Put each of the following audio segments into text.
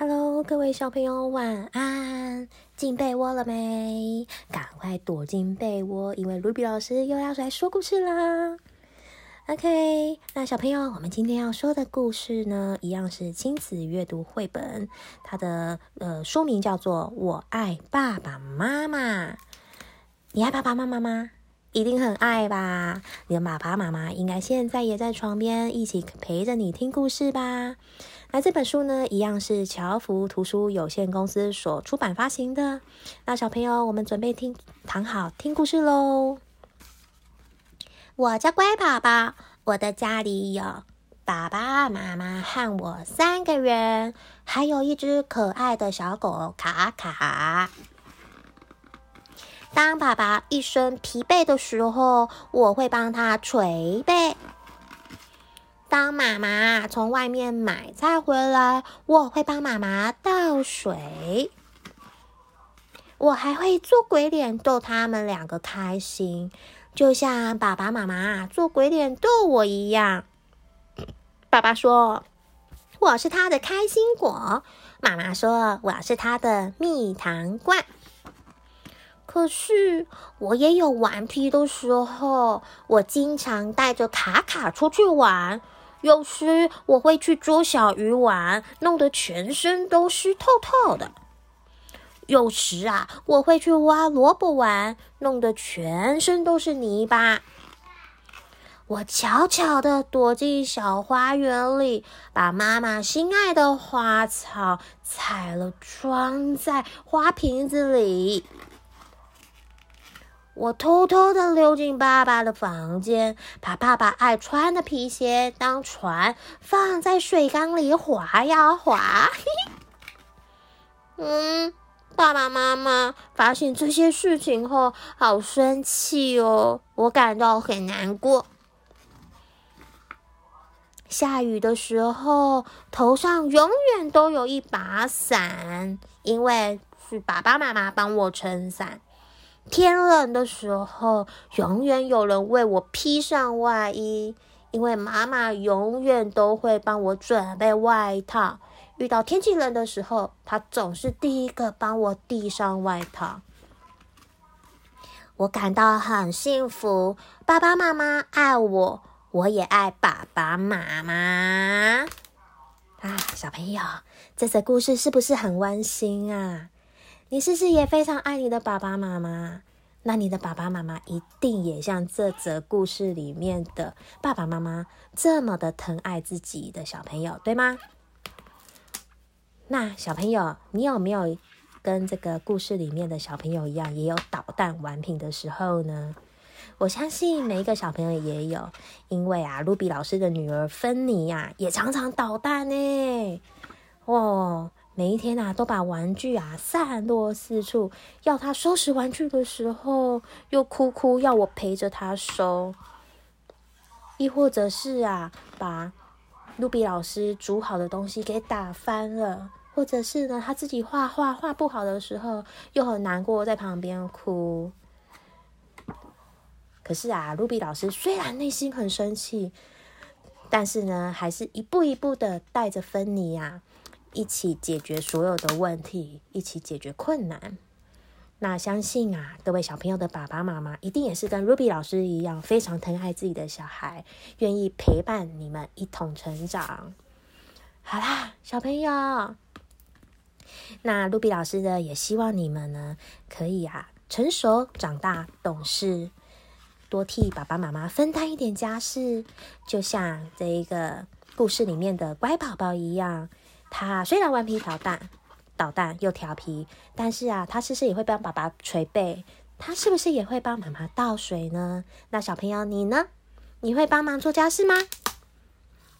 Hello，各位小朋友，晚安！进被窝了没？赶快躲进被窝，因为 Ruby 老师又要来说故事啦。OK，那小朋友，我们今天要说的故事呢，一样是亲子阅读绘本，它的呃书名叫做《我爱爸爸妈妈》。你爱爸爸妈妈吗？一定很爱吧？你的爸爸妈妈应该现在也在床边一起陪着你听故事吧？那这本书呢，一样是乔福图书有限公司所出版发行的。那小朋友，我们准备听躺好听故事喽。我叫乖宝宝，我的家里有爸爸妈妈和我三个人，还有一只可爱的小狗卡卡。当爸爸一身疲惫的时候，我会帮他捶背。当妈妈从外面买菜回来，我会帮妈妈倒水。我还会做鬼脸逗他们两个开心，就像爸爸妈妈做鬼脸逗我一样。爸爸说我是他的开心果，妈妈说我是他的蜜糖罐。可是我也有顽皮的时候，我经常带着卡卡出去玩。有时我会去捉小鱼玩，弄得全身都湿透透的；有时啊，我会去挖萝卜玩，弄得全身都是泥巴。我悄悄地躲进小花园里，把妈妈心爱的花草采了，装在花瓶子里。我偷偷的溜进爸爸的房间，把爸爸爱穿的皮鞋当船，放在水缸里划呀划。嗯，爸爸妈妈发现这些事情后，好生气哦，我感到很难过。下雨的时候，头上永远都有一把伞，因为是爸爸妈妈帮我撑伞。天冷的时候，永远有人为我披上外衣，因为妈妈永远都会帮我准备外套。遇到天气冷的时候，她总是第一个帮我递上外套。我感到很幸福，爸爸妈妈爱我，我也爱爸爸妈妈。啊，小朋友，这则故事是不是很温馨啊？你是不是也非常爱你的爸爸妈妈？那你的爸爸妈妈一定也像这则故事里面的爸爸妈妈这么的疼爱自己的小朋友，对吗？那小朋友，你有没有跟这个故事里面的小朋友一样，也有捣蛋玩品的时候呢？我相信每一个小朋友也有，因为啊，露比老师的女儿芬妮呀，也常常捣蛋呢。哦。每一天啊，都把玩具啊散落四处，要他收拾玩具的时候，又哭哭要我陪着他收。亦或者是啊，把露比老师煮好的东西给打翻了，或者是呢，他自己画画画不好的时候，又很难过，在旁边哭。可是啊，露比老师虽然内心很生气，但是呢，还是一步一步的带着芬妮呀。一起解决所有的问题，一起解决困难。那相信啊，各位小朋友的爸爸妈妈一定也是跟 Ruby 老师一样，非常疼爱自己的小孩，愿意陪伴你们一同成长。好啦，小朋友，那 Ruby 老师呢，也希望你们呢，可以啊，成熟长大，懂事，多替爸爸妈妈分担一点家事，就像这一个故事里面的乖宝宝一样。他虽然顽皮捣蛋，捣蛋又调皮，但是啊，他是不是也会帮爸爸捶背？他是不是也会帮妈妈倒水呢？那小朋友你呢？你会帮忙做家事吗？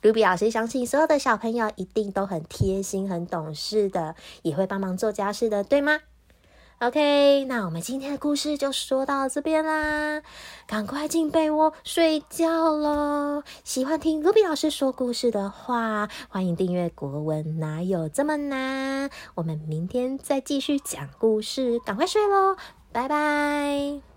卢比老师相信所有的小朋友一定都很贴心、很懂事的，也会帮忙做家事的，对吗？OK，那我们今天的故事就说到这边啦，赶快进被窝睡觉喽！喜欢听卢比老师说故事的话，欢迎订阅《国文哪有这么难》。我们明天再继续讲故事，赶快睡喽，拜拜。